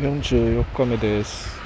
44日目です。